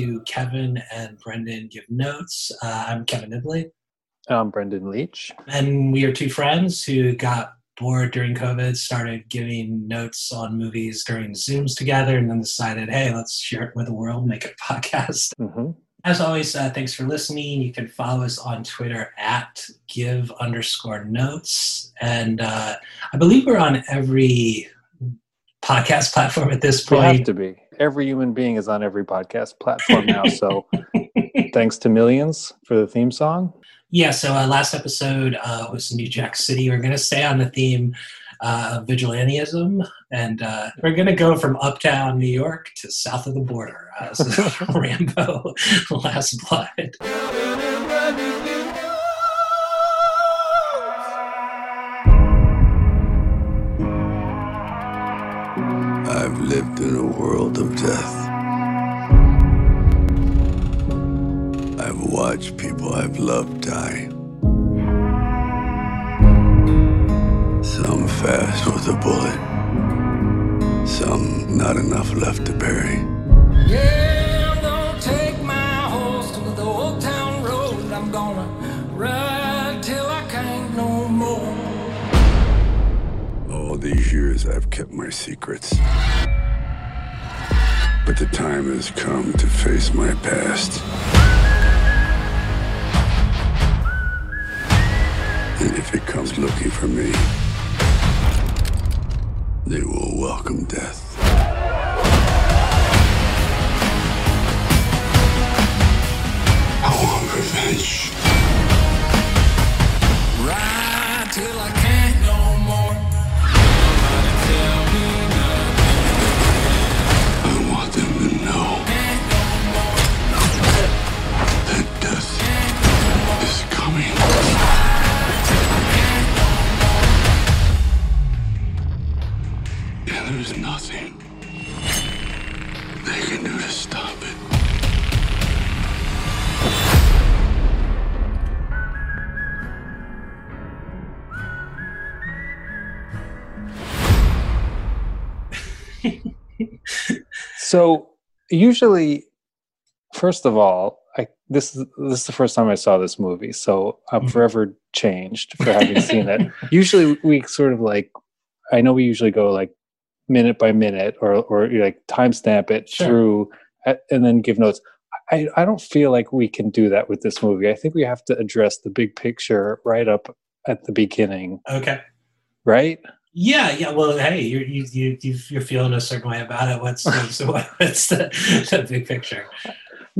To Kevin and Brendan Give Notes. Uh, I'm Kevin Nibley. I'm Brendan Leach. And we are two friends who got bored during COVID, started giving notes on movies during Zooms together, and then decided, hey, let's share it with the world, make a podcast. Mm-hmm. As always, uh, thanks for listening. You can follow us on Twitter at give underscore notes. And uh, I believe we're on every podcast platform at this point. We have to be. Every human being is on every podcast platform now. So thanks to Millions for the theme song. Yeah, so uh, last episode uh, was New Jack City. We're going to stay on the theme uh, of vigilantism, and uh, we're going to go from uptown New York to south of the border. Uh, this is Rambo Last Blood. I've people I've loved die. Some fast with a bullet, some not enough left to bury. Yeah, I'm gonna take my horse to the old town road. I'm gonna ride till I can't no more. All these years I've kept my secrets. But the time has come to face my past. And if it comes looking for me, they will welcome death. I want revenge. So usually, first of all, I this is this is the first time I saw this movie, so I'm Mhm. forever changed for having seen it. Usually, we sort of like, I know we usually go like minute by minute or or like timestamp it Sure. through and then give notes. I, I don't feel like we can do that with this movie. I think we have to address the big picture right up at the beginning, Okay. right? Yeah, yeah. Well, hey, you're you, you you- you're feeling a certain way about it. What's what's, what's the, the big picture?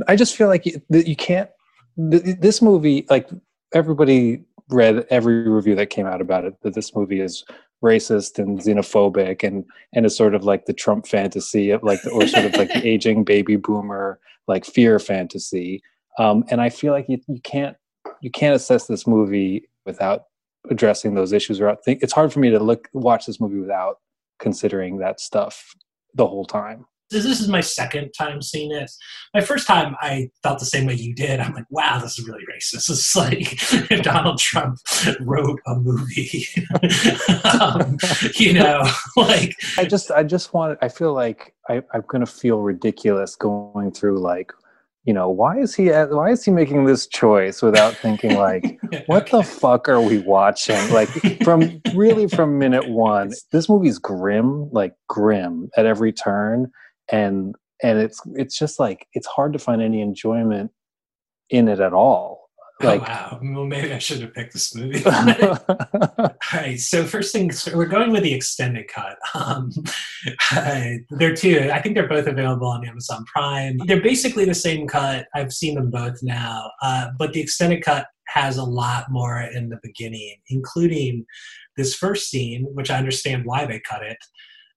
I just feel like you, you can't. This movie, like everybody read every review that came out about it, that this movie is racist and xenophobic, and and is sort of like the Trump fantasy of like, the, or sort of like the aging baby boomer like fear fantasy. Um, and I feel like you, you can't you can't assess this movie without addressing those issues. Or think it's hard for me to look watch this movie without considering that stuff the whole time. This, this is my second time seeing it. My first time, I felt the same way you did. I'm like, wow, this is really racist. It's like if Donald Trump wrote a movie, um, you know, like I just I just want I feel like I, I'm gonna feel ridiculous going through like you know why is he at, why is he making this choice without thinking like what the fuck are we watching? Like from really from minute one this movie's grim like grim at every turn. And and it's it's just like it's hard to find any enjoyment in it at all like oh, wow. Well, maybe I should have picked this movie. All right. So first thing, so we're going with the extended cut. Um, uh, they're two. I think they're both available on Amazon Prime. They're basically the same cut. I've seen them both now, uh, but the extended cut has a lot more in the beginning, including this first scene, which I understand why they cut it.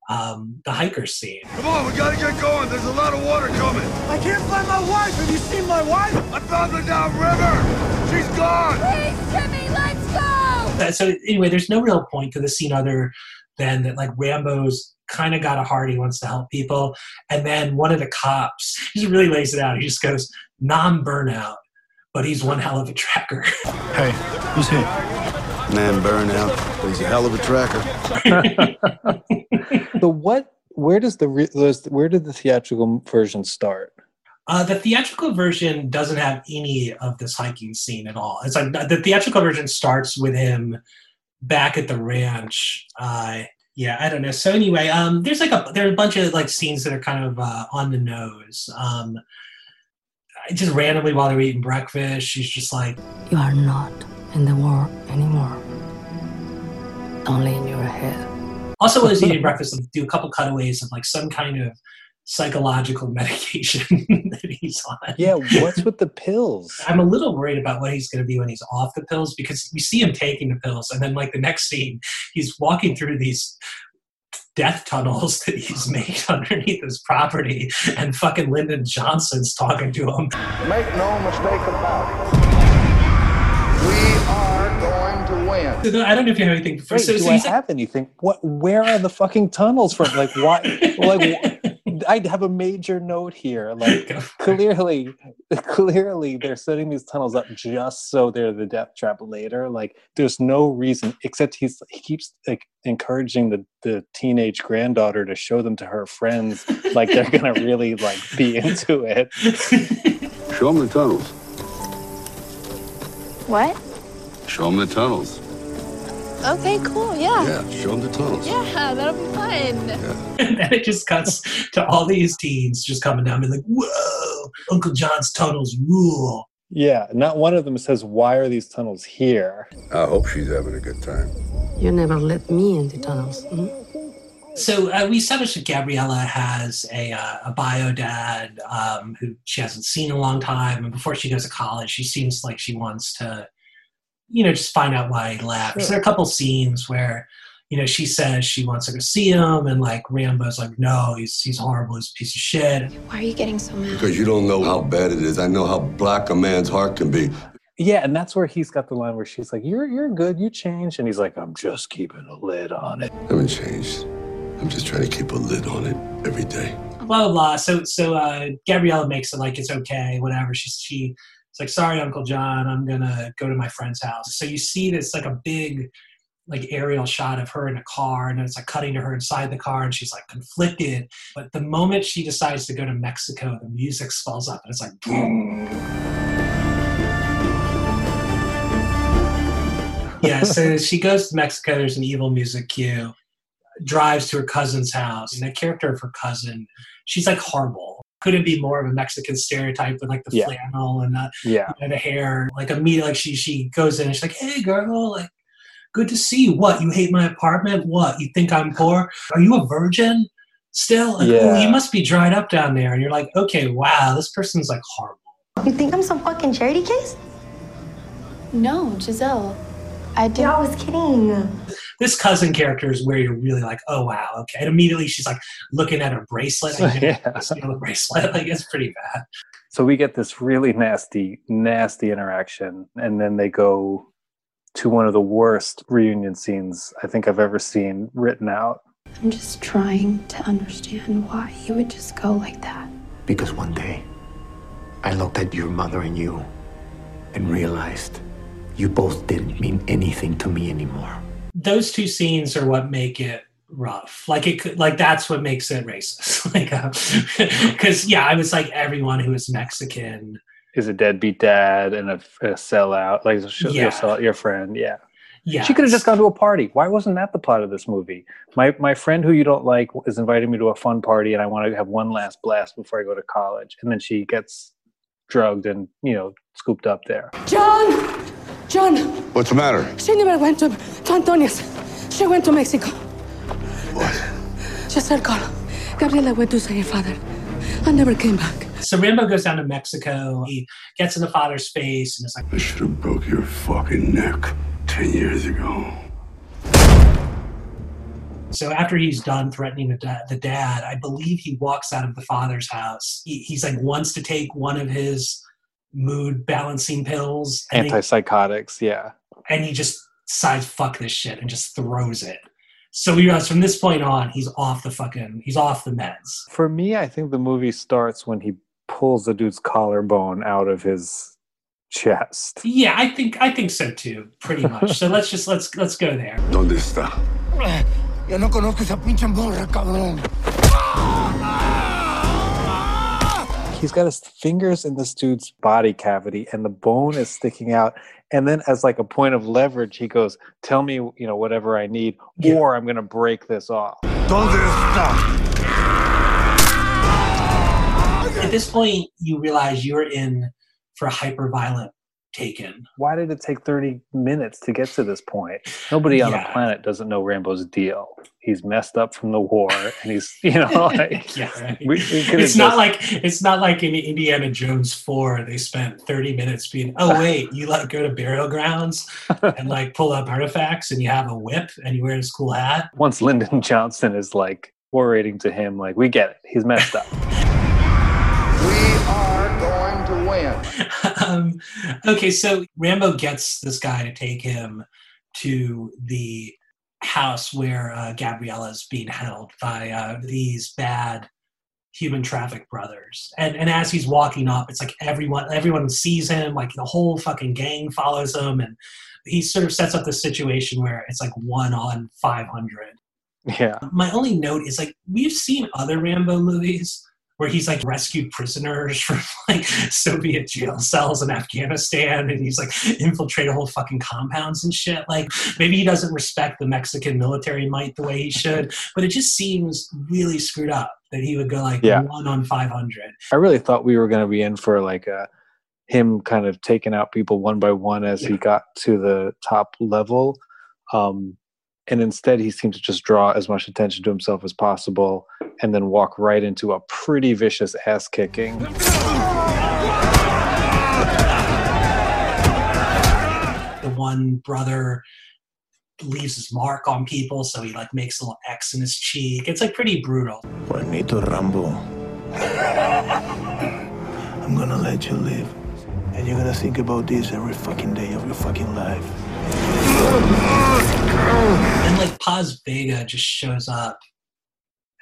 Um, the hiker scene. Come on, we gotta get going. There's a lot of water coming. I can't find my wife. Have you seen my wife? I found her downriver. She's gone. Please, Jimmy, let's go! Uh, so anyway, there's no real point to the scene other than that like Rambo's kind of got a heart, he wants to help people, and then one of the cops he just really lays it out. He just goes Nam-burnout, but he's one hell of a tracker. Hey, who's he? Nam, burnout. But he's a hell of a tracker. so what where does the where did the theatrical version start Uh, the theatrical version doesn't have any of this hiking scene at all. It's like the theatrical version starts with him back at the ranch. Uh, yeah, I don't know. So anyway, um, there's like a there are a bunch of like scenes that are kind of uh, on the nose. Um, just randomly while they're eating breakfast, she's just like, You are not in the war anymore. Only in your head. Also, while he's eating breakfast, like, do a couple cutaways of like some kind of psychological medication that he's on. Yeah, what's with the pills? I'm a little worried about what he's going to be when he's off the pills because we see him taking the pills, and then like the next scene, he's walking through these death tunnels that he's made underneath his property, and fucking Lyndon Johnson's talking to him. Make no mistake about it. We are going to win. So I don't know if you have anything. For, Wait, so, do so I he's like, have anything? What? Where are the fucking tunnels from? Like, why? like, I have a major note here. Like, Go for it. clearly, clearly, they're setting these tunnels up just so they're the death trap later. Like, there's no reason except he's he keeps like encouraging the the teenage granddaughter to show them to her friends. Like, they're gonna really like be into it. Show them the tunnels. What? Show them the tunnels. Okay, cool. Yeah. Yeah, show them the tunnels. Yeah, that'll be fun. Yeah. and then it just cuts to all these teens just coming down and like, whoa, Uncle John's tunnels rule. Yeah, not one of them says, "Why are these tunnels here?" I hope she's having a good time. You never let me in the tunnels. hmm? So uh, we established that Gabriella has a, uh, a bio dad um, who she hasn't seen in a long time, and before she goes to college, she seems like she wants to, you know, just find out why he left. So there are a couple scenes where, you know, she says she wants to go see him, and like Rambo's like, no, he's he's horrible, he's a piece of shit. Why are you getting so mad? Because you don't know how bad it is. I know how black a man's heart can be. Yeah, and that's where he's got the line where she's like, "You're you're good, you changed," and he's like, "I'm just keeping a lid on it." I haven't changed. I'm just trying to keep a lid on it every day. blah blah blah. So so uh, Gabriella makes it like it's okay, whatever. She's she it's like sorry, Uncle John, I'm gonna go to my friend's house. So you see this like a big like aerial shot of her in a car, and it's like cutting to her inside the car, and she's like conflicted. But the moment she decides to go to Mexico, the music swells up, and it's like. boom. yeah, so she goes to Mexico. There's an evil music cue. Drives to her cousin's house, and the character of her cousin, she's like horrible. Couldn't be more of a Mexican stereotype with like the Yeah. flannel and the, Yeah, and the hair. Like immediately, like she she goes in and she's like, "Hey, girl, like, good to see you. What? You hate my apartment? What? You think I'm poor? Are you a virgin still? Like, oh, Yeah. you must be dried up down there." And you're like, "Okay, wow, this person's like horrible." You think I'm some fucking charity case? No, Giselle. I did. Yeah, I was kidding. This cousin character is where you're really like, "Oh wow, okay." And immediately she's like looking at her bracelet. I Yeah. the bracelet. Like it's pretty bad. so we get this really nasty, nasty interaction, and then they go to one of the worst reunion scenes I think I've ever seen written out. I'm just trying to understand why you would just go like that. Because one day, I looked at your mother and you and realized you both didn't mean anything to me anymore. Those two scenes are what make it rough. Like it could, like that's what makes it racist. like, uh, because yeah, I was like everyone who is Mexican. Is a deadbeat dad and a, a sellout, like she'll, Yeah. you'll sell your friend. Yeah, Yeah, she could have just gone to a party. Why wasn't that the plot of this movie? My my friend who you don't like is inviting me to a fun party, and I want to have one last blast before I go to college, and then she gets drugged and you know scooped up there. John! John! What's the matter? She never went to, to Antonia's. She went to Mexico. What? Just her call. Gabriela went to see her father and never came back. So Rambo goes down to Mexico. He gets in the father's face and is like, I should have broke your fucking neck ten years ago. so after he's done threatening the dad, the dad, I believe he walks out of the father's house. He, he's like wants to take one of his mood balancing pills, and, he, Antipsychotics, yeah. and he just decides fuck this shit and just throws it. So we realize from this point on, he's off the fucking, he's off the meds. For me, I think the movie starts when he pulls the dude's collarbone out of his chest. Yeah, I think I think so too, pretty much. so let's just let's let's go there. ¿Dónde está? Yo no conozco esa pinche morra, cabrón. He's got his fingers in this dude's body cavity and the bone is sticking out. And then as like a point of leverage he goes tell me you know whatever i need or i'm going to break this off. Don't do this. At this point, you realize you're in for a hyper violent taken. why did it take 30 minutes to get to this point nobody on Yeah. the planet doesn't know rambo's deal he's messed up from the war and he's you know like yeah, right. we, we could've it's not just- like it's not like in Indiana Jones four they spent thirty minutes being oh wait you like go to burial grounds and like pull up artifacts and you have a whip and you wear this cool hat once lyndon johnson is like orating to him like we get it he's messed up We are going to win. Um, okay, so Rambo gets this guy to take him to the house where uh, is being held by uh, these bad human traffic brothers. And and as he's walking up, it's like everyone everyone sees him, like the whole fucking gang follows him, and he sort of sets up this situation where it's like one on five hundred. yeah My only note is like we've seen other Rambo movies where he's like rescued prisoners from like Soviet jail cells in Afghanistan and he's like infiltrated whole fucking compounds and shit. Like maybe he doesn't respect the Mexican military might the way he should, but it just seems really screwed up that he would go like Yeah. one on 500. I really thought we were going to be in for like a him kind of taking out people one by one as he got to the top level. Um, and instead, he seemed to just draw as much attention to himself as possible and then walk right into a pretty vicious ass kicking. The one brother leaves his mark on people, so he like makes a little X in his cheek. It's like pretty brutal. Juanito Rambo. I'm gonna let you live. And you're gonna think about this every fucking day of your fucking life. And like Paz Vega just shows up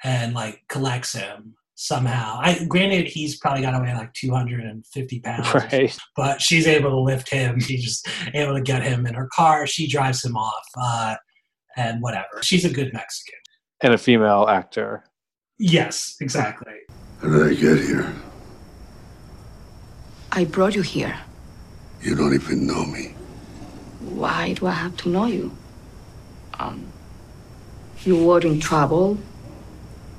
and like collects him somehow. I granted he's probably got to weigh like 250 pounds, Right. but she's able to lift him. She's just able to get him in her car. She drives him off, uh, and whatever. She's a good Mexican. And a female actor. Yes, exactly. How did I get here? I brought you here. You don't even know me. Why do I have to know you? Um, you were in trouble.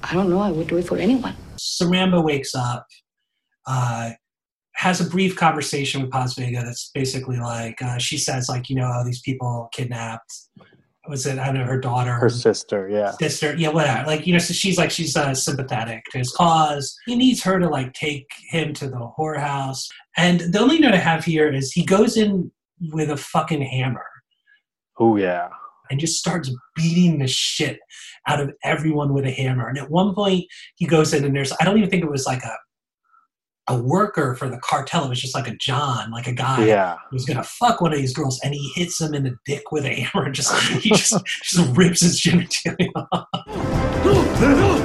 I don't know. I would do it for anyone. So Rambo wakes up, uh, has a brief conversation with Paz Vega that's basically like, uh, she says, like, you know, oh, these people kidnapped, was it, I don't know, her daughter. Her sister, yeah. sister, yeah, whatever. Like, you know, so she's like, she's uh, sympathetic to his cause. He needs her to like take him to the whorehouse. And the only note I have here is he goes in with a fucking hammer Oh, yeah. and just starts beating the shit out of everyone with a hammer. And at one point, he goes in and there's, I don't even think it was like a, a worker for the cartel. It was just like a John, like a guy Yeah. who's gonna fuck one of these girls, and he hits him in the dick with a hammer. And just he just just rips his genitalia off. No puedo,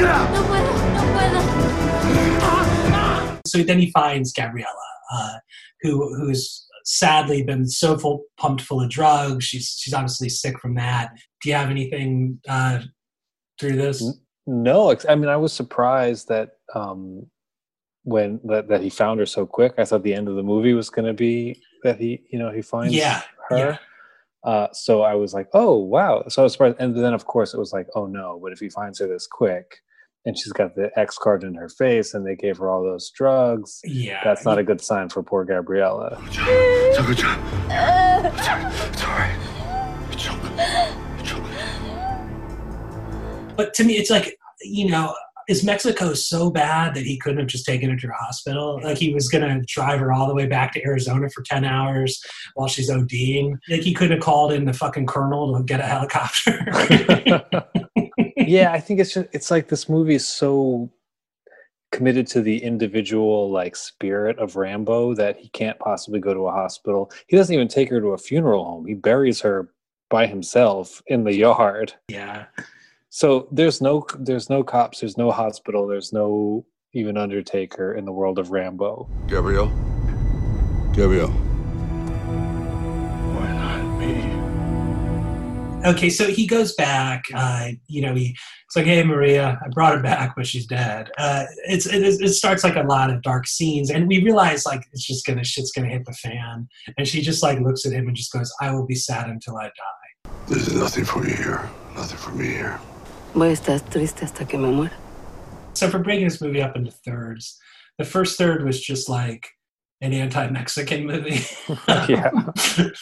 no. So then he finds Gabriella, uh, who who's sadly been so full, pumped full of drugs. She's she's obviously sick from that. Do you have anything uh, through this? No, I mean, I was surprised that um, when that, that he found her so quick. I thought the end of the movie was going to be that he, you know, he finds Yeah, her. yeah. Uh, so I was like, oh wow! So I was surprised, and then of course it was like, oh no! But if he finds her this quick, and she's got the X card in her face, and they gave her all those drugs, Yeah, that's not a good sign for poor Gabriella. It's all right. It's okay. It's okay. But to me, it's like you know, is Mexico so bad that he couldn't have just taken her to a hospital? Like he was gonna drive her all the way back to Arizona for ten hours while she's ODing. Like he couldn't have called in the fucking colonel to get a helicopter. yeah, I think it's just, it's like this movie is so committed to the individual like spirit of Rambo that he can't possibly go to a hospital. He doesn't even take her to a funeral home. He buries her by himself in the yard. yeah. So there's no there's no cops, there's no hospital, there's no even undertaker in the world of Rambo. Gabriel. Gabrielle. Okay, so he goes back. Uh, you know, he it's like, "Hey, Maria, I brought her back, but she's dead." Uh, it's it, is- it starts like a lot of dark scenes, and we realize like it's just gonna shit's gonna hit the fan, and she just like looks at him and just goes, "I will be sad until I die." There's nothing for you here. Nothing for me here. Voy a estar triste hasta que me muera. So for breaking this movie up into thirds, the first third was just like an anti-Mexican movie. Yeah.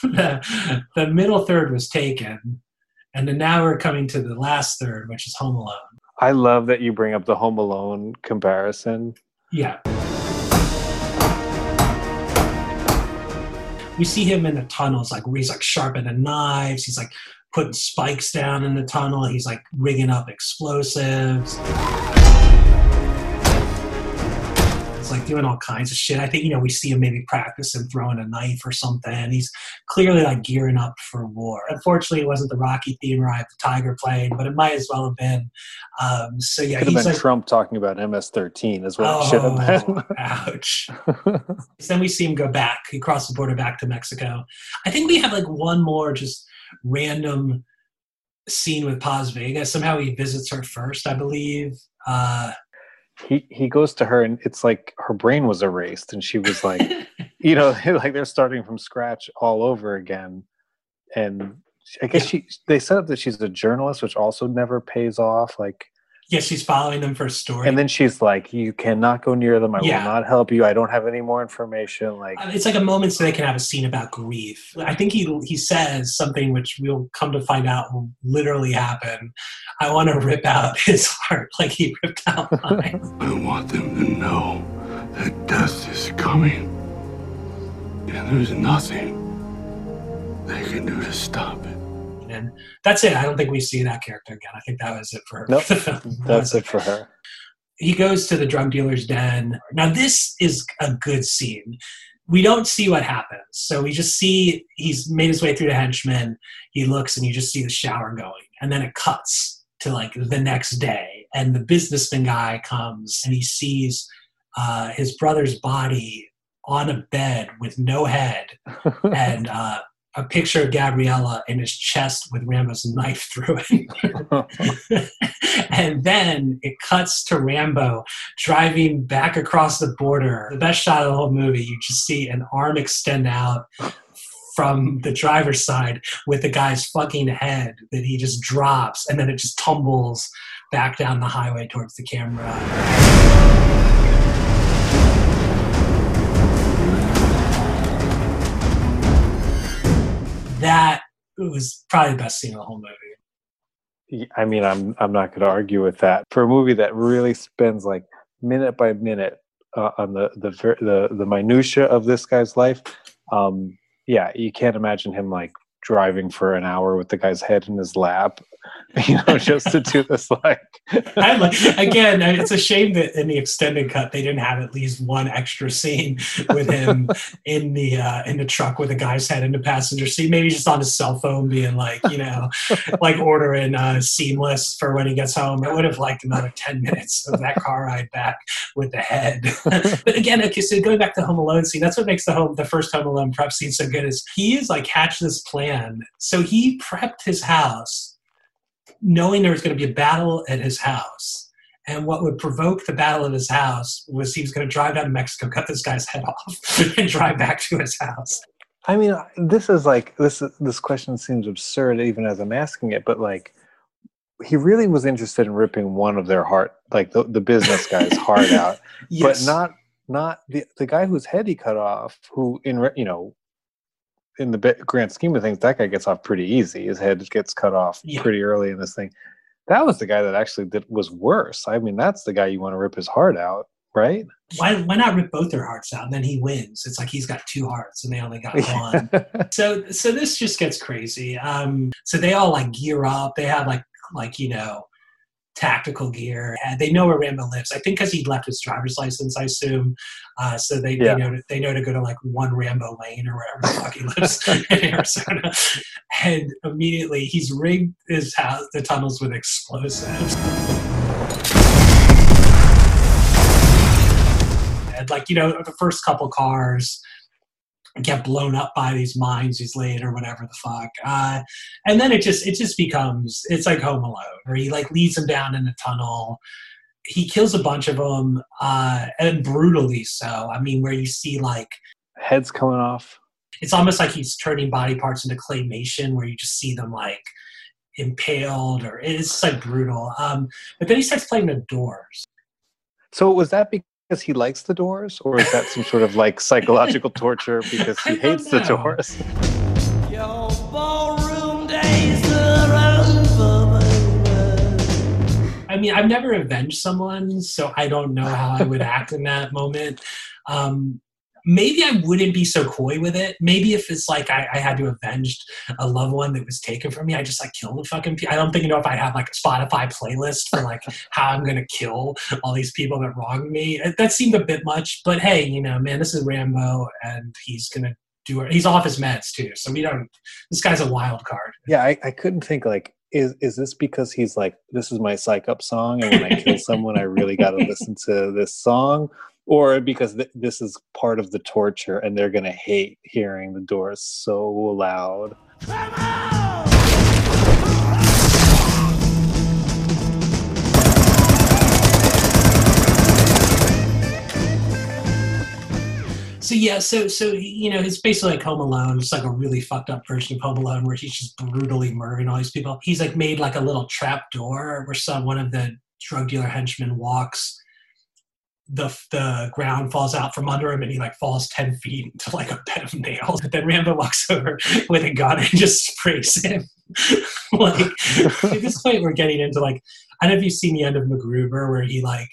the, the middle third was taken, and then now we're coming to the last third, which is Home Alone. I love that you bring up the Home Alone comparison. Yeah. We see him in the tunnels, like where he's like sharpening knives. He's like putting spikes down in the tunnel. He's like rigging up explosives. Like doing all kinds of shit. I think you know we see him maybe practice practicing throwing a knife or something. He's clearly like gearing up for war. Unfortunately, it wasn't the Rocky theme where I have the tiger playing, but it might as well have been. Um, so yeah, Could have been like, Trump talking about MS-13 is what it should have been. Oh, ouch. So then we see him go back. He crossed the border back to Mexico. I think we have like one more just random scene with Paz Vega. Somehow he visits her first, I believe. Uh, he he goes to her and it's like her brain was erased and she was like you know like they're starting from scratch all over again. And i guess she they set up that she's a journalist which also never pays off like yeah, she's following them for a story. and then she's like you cannot go near them i Yeah. will not help you i don't have any more information like uh, it's like a moment so they can have a scene about grief. I think he he says something which we'll come to find out will literally happen. I want to rip out his heart like he ripped out mine. I want them to know that death is coming. And there's nothing they can do to stop it. And that's it. I don't think we see that character again. I think that was it for her. nope for the film. That that's it for her he goes to the drug dealer's den. Now, this is a good scene. We don't see what happens. So we just see he's made his way through the henchmen. He looks and you just see the shower going. And then it cuts to like the next day. And the businessman guy comes and he sees uh, his brother's body on a bed with no head and uh, a picture of Gabriella in his chest with Rambo's knife through it. and then it cuts to Rambo driving back across the border. The best shot of the whole movie, you just see an arm extend out from the driver's side with the guy's fucking head that he just drops and then it just tumbles back down the highway towards the camera. That was probably the best scene of the whole movie. I mean, I'm I'm not going to argue with that. For a movie that really spends like minute by minute uh, on the the the the minutia of this guy's life, um, yeah, you can't imagine him like driving for an hour with the guy's head in his lap, you know, just to do this like. I like again. It's a shame that in the extended cut they didn't have at least one extra scene with him in the uh, in the truck with the guy's head in the passenger seat. Maybe just on his cell phone, being like, you know, like ordering uh, seamless for when he gets home. I would have liked another ten minutes of that car ride back with the head. but again, okay, so going back to Home Alone scene, that's what makes the home the first Home Alone prep scene so good. Is he is like hatched this plan. So he prepped his house knowing there was going to be a battle at his house. And what would provoke the battle at his house was he was going to drive down to Mexico, cut this guy's head off, and drive back to his house. I mean, this is like this. This question seems absurd, even as I'm asking it. But like, he really was interested in ripping one of their heart, like the, the business guy's heart out, Yes. but not not the the guy whose head he cut off. Who in you know, in the grand scheme of things, that guy gets off pretty easy. His head gets cut off Yeah. pretty early in this thing. That was the guy that actually did was worse. I mean, that's the guy you want to rip his heart out, right? Why, why not rip both their hearts out and then he wins? It's like he's got two hearts and they only got one. so so this just gets crazy. Um, so they all like gear up. They have like like you know tactical gear. And they know where Rambo lives. I think because he left his driver's license, I assume. Uh, so they, Yeah. they know to, they know to go to like one Rambo Lane or wherever the fuck he lives in Arizona. And immediately he's rigged his house, the tunnels with explosives. And like you know, the first couple cars get blown up by these mines he's laid or whatever the fuck. Uh, and then it just it just becomes it's like Home Alone, where he like leads them down in a tunnel. He kills a bunch of them, uh, and brutally so. I mean, where you see like Heads coming off. it's almost like he's turning body parts into claymation, where you just see them like impaled, or it's just, like brutal. Um, but then he starts playing the Doors. So was that because he likes the doors, or is that some sort of like psychological torture because he hates the know. doors? Ballroom days are over. I mean, I've never avenged someone, so I don't know how I would act in that moment. Um, maybe I wouldn't be so coy with it. Maybe if it's like I, I had to avenge a loved one that was taken from me, I just like kill the fucking people. I don't think you know if I have like a Spotify playlist for like how I'm gonna kill all these people that wronged me. That seemed a bit much, but hey, you know, man, this is Rambo, and he's gonna do it. He's off his meds too, so we don't. This guy's a wild card. Yeah, I, I couldn't think like is is this because he's like this is my psych up song and when I kill someone I really got to listen to this song or because th- this is part of the torture and they're going to hate hearing the doors so loud. So yeah, so so you know, it's basically like Home Alone. It's like a really fucked up version of Home Alone where he's just brutally murdering all these people. He's like made like a little trap door where some one of the drug dealer henchmen walks. The the ground falls out from under him and he like falls ten feet into like a bed of nails. But then Rambo walks over with a gun and just sprays him. like at this point, we're getting into like I don't know if you've seen the end of MacGruber where he like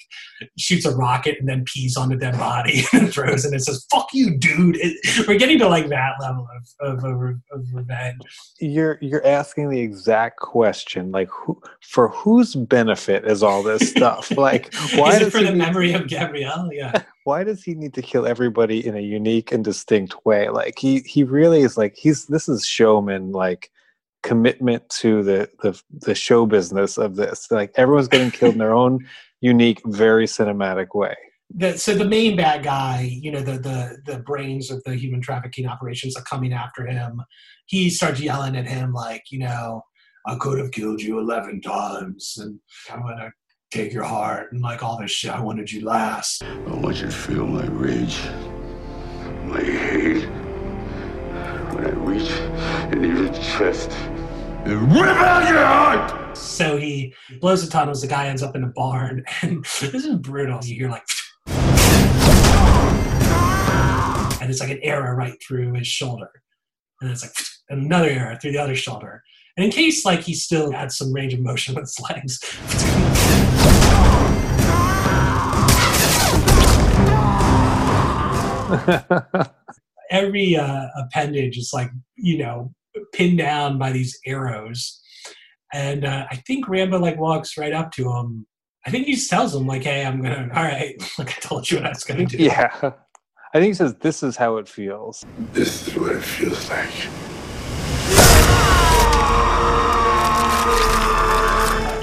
shoots a rocket and then pees on the dead body and throws it and says "fuck you, dude." It, we're getting to like that level of of, of, of revenge. You're you're asking the exact question like who for whose benefit is all this stuff? like why Is it does for he the need- memory of Gabrielle? Yeah. why does he need to kill everybody in a unique and distinct way like he he really is like he's this is showman like commitment to the the, the show business of this like everyone's getting killed in their own unique very cinematic way The, so the main bad guy, you know, the the the brains of the human trafficking operations are coming after him. He starts yelling at him like, you know, I could have killed you eleven times, and I'm gonna take your heart and like all this shit. I wanted you last. I want you to feel my rage, my hate. When I reach into your chest and rip out your heart! So he blows the tunnels. The guy ends up in a barn, and this is brutal. You hear like, and it's like an arrow right through his shoulder, and it's like another arrow through the other shoulder. And in case like he still had some range of motion with his legs, every uh, appendage is like you know pinned down by these arrows. And uh, i think rambo like walks right up to him. I think he just tells him like hey i'm gonna all right. Like i told you what i was gonna do. Yeah. I think he says this is how it feels. This is what it feels like.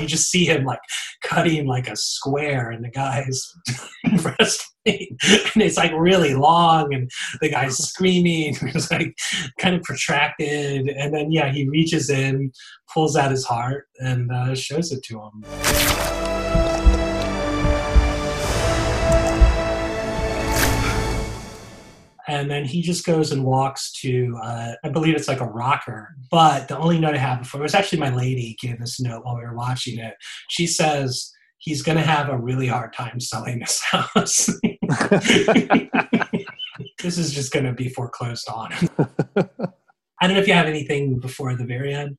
You just see him like cutting like a square in the guy's breastplate and it's like really long and the guy's screaming it's like kind of protracted and then yeah he reaches in pulls out his heart and uh, shows it to him and then he just goes and walks to uh, i believe it's like a rocker. But the only note i have before it was actually my lady gave this note while we were watching it. She says he's going to have a really hard time selling this house. This is just going to be foreclosed on. I don't know if you have anything before the very end.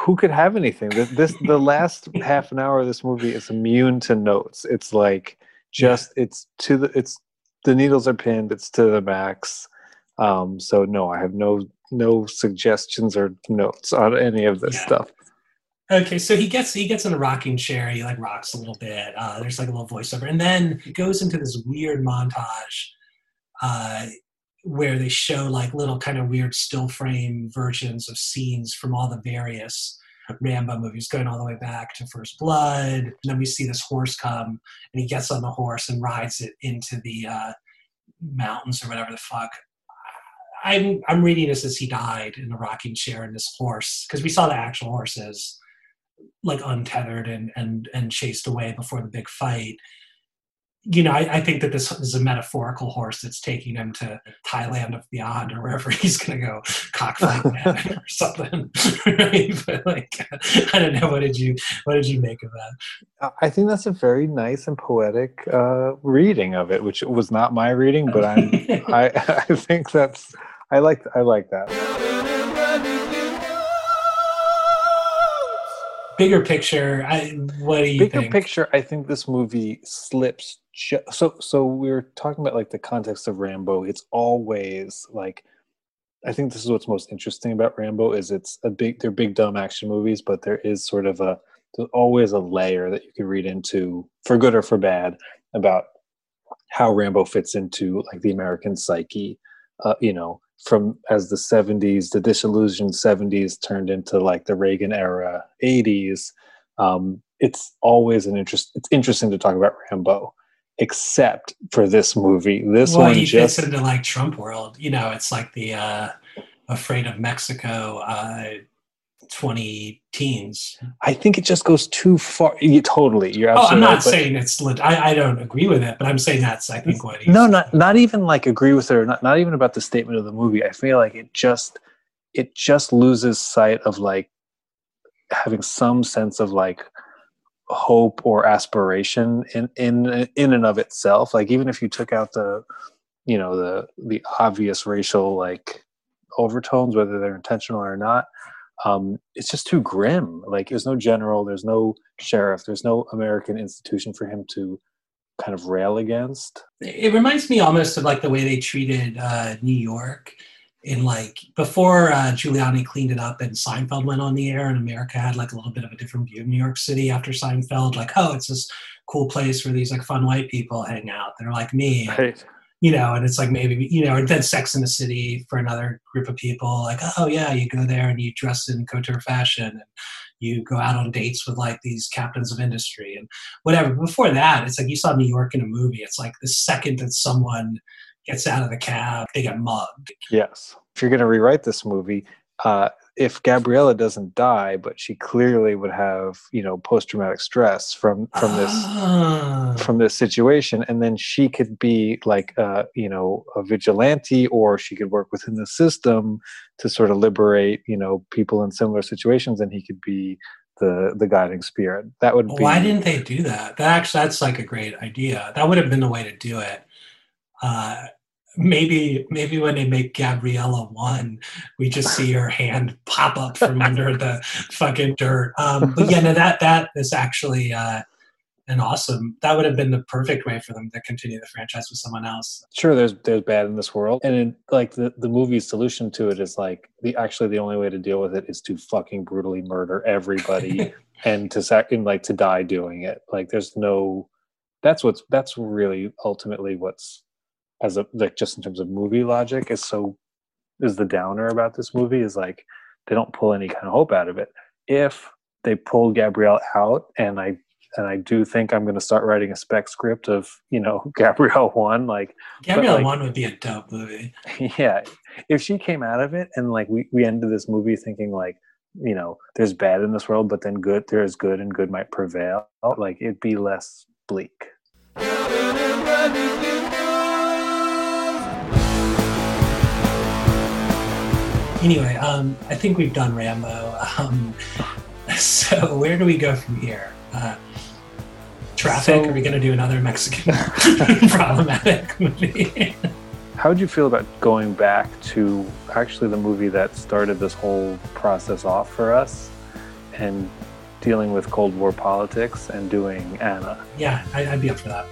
Who could have anything? This, this the last half an hour of this movie is immune to notes. It's like just it's to the it's the needles are pinned it's to the max um so no i have no no suggestions or notes on any of this Yeah. stuff Okay, so he gets he gets in a rocking chair. He like rocks a little bit. Uh, there's like a little voiceover, and then it goes into this weird montage uh, where they show like little kind of weird still frame versions of scenes from all the various Rambo movies, going all the way back to First Blood. And then we see this horse come, and he gets on the horse and rides it into the uh, mountains or whatever the fuck. I'm I'm reading this as he died in a rocking chair in this horse because we saw the actual horses like untethered and and and chased away before the big fight. You know, I, I think that this is a metaphorical horse that's taking him to Thailand of beyond or wherever he's going to go cockfight or something. right? But like, I don't know. What did you What did you make of that? I think that's a very nice and poetic uh, reading of it, which was not my reading, but I'm, I I think that's I like I like that. Bigger picture, I, what do you think? Bigger think? picture, I think this movie slips. Ju- so so we are talking about like the context of Rambo. It's always like I think this is what's most interesting about Rambo is it's a big they're big dumb action movies, but there is sort of a there's always a layer that you can read into for good or for bad about how Rambo fits into like the American psyche. Uh, you know, from as the 70s, the disillusioned 70s turned into like the Reagan era 80s. Um, it's always an interest. It's interesting to talk about Rambo, except for this movie. This well, one he just into like Trump world. You know, it's like the uh, afraid of Mexico uh, twenty teens. I think it just goes too far. You, totally, you're absolutely Oh, I'm not right, saying it's. Lit- I I don't agree with it, but I'm saying that's I think what no not not even like agree with it or not not even about the statement of the movie i feel like it just it just loses sight of like having some sense of like hope or aspiration in in in and of itself like even if you took out the you know the the obvious racial like overtones whether they're intentional or not um it's just too grim like there's no general there's no sheriff there's no american institution for him to kind of rail against It reminds me almost of like the way they treated uh, New York in like before uh, Giuliani cleaned it up and Seinfeld went on the air and America had like a little bit of a different view of New York City after Seinfeld. Like, oh, it's this cool place where these like fun white people hang out. They're like me. right you know, and it's like maybe, you know, and then Sex in the City for another group of people, like, oh yeah, you go there and you dress in couture fashion and you go out on dates with like these captains of industry and whatever. Before that, it's like you saw New York in a movie. It's like the second that someone gets out of the cab, they get mugged. Yes. If you're going to rewrite this movie, uh, if Gabriella doesn't die, but she clearly would have, you know, post traumatic stress from from this Ah. From this situation, and then she could be like, uh, you know, a vigilante, or she could work within the system to sort of liberate, you know, people in similar situations, and he could be the the guiding spirit. That would be Why didn't they do that? That actually, that's like a great idea. That would have been the way to do it. Uh, maybe, maybe when they make Gabriella one, we just see her hand pop up from under the fucking dirt. Um, but yeah, no, that that is actually uh, an awesome. That would have been the perfect way for them to continue the franchise with someone else. sure there's there's bad in this world and in, like the the movie's solution to it is like the actually the only way to deal with it is to fucking brutally murder everybody and to sac and like to die doing it like there's no that's what's that's really ultimately what's as a like just in terms of movie logic is so is the downer about this movie is like they don't pull any kind of hope out of it if they pulled gabrielle out and i and i do think i'm going to start writing a spec script of you know gabrielle one like Gabrielle like, one would be a dope movie. yeah if she came out of it and like we, we ended this movie thinking like you know there's bad in this world but then good there is good and good might prevail like it'd be less bleak Anyway, um, I think we've done Rambo. Um, so where do we go from here? Uh, traffic? So- Are we going to do another Mexican problematic movie? how would you feel about going back to actually the movie that started this whole process off for us and dealing with cold war politics and doing anna yeah, I, I'd be up for that.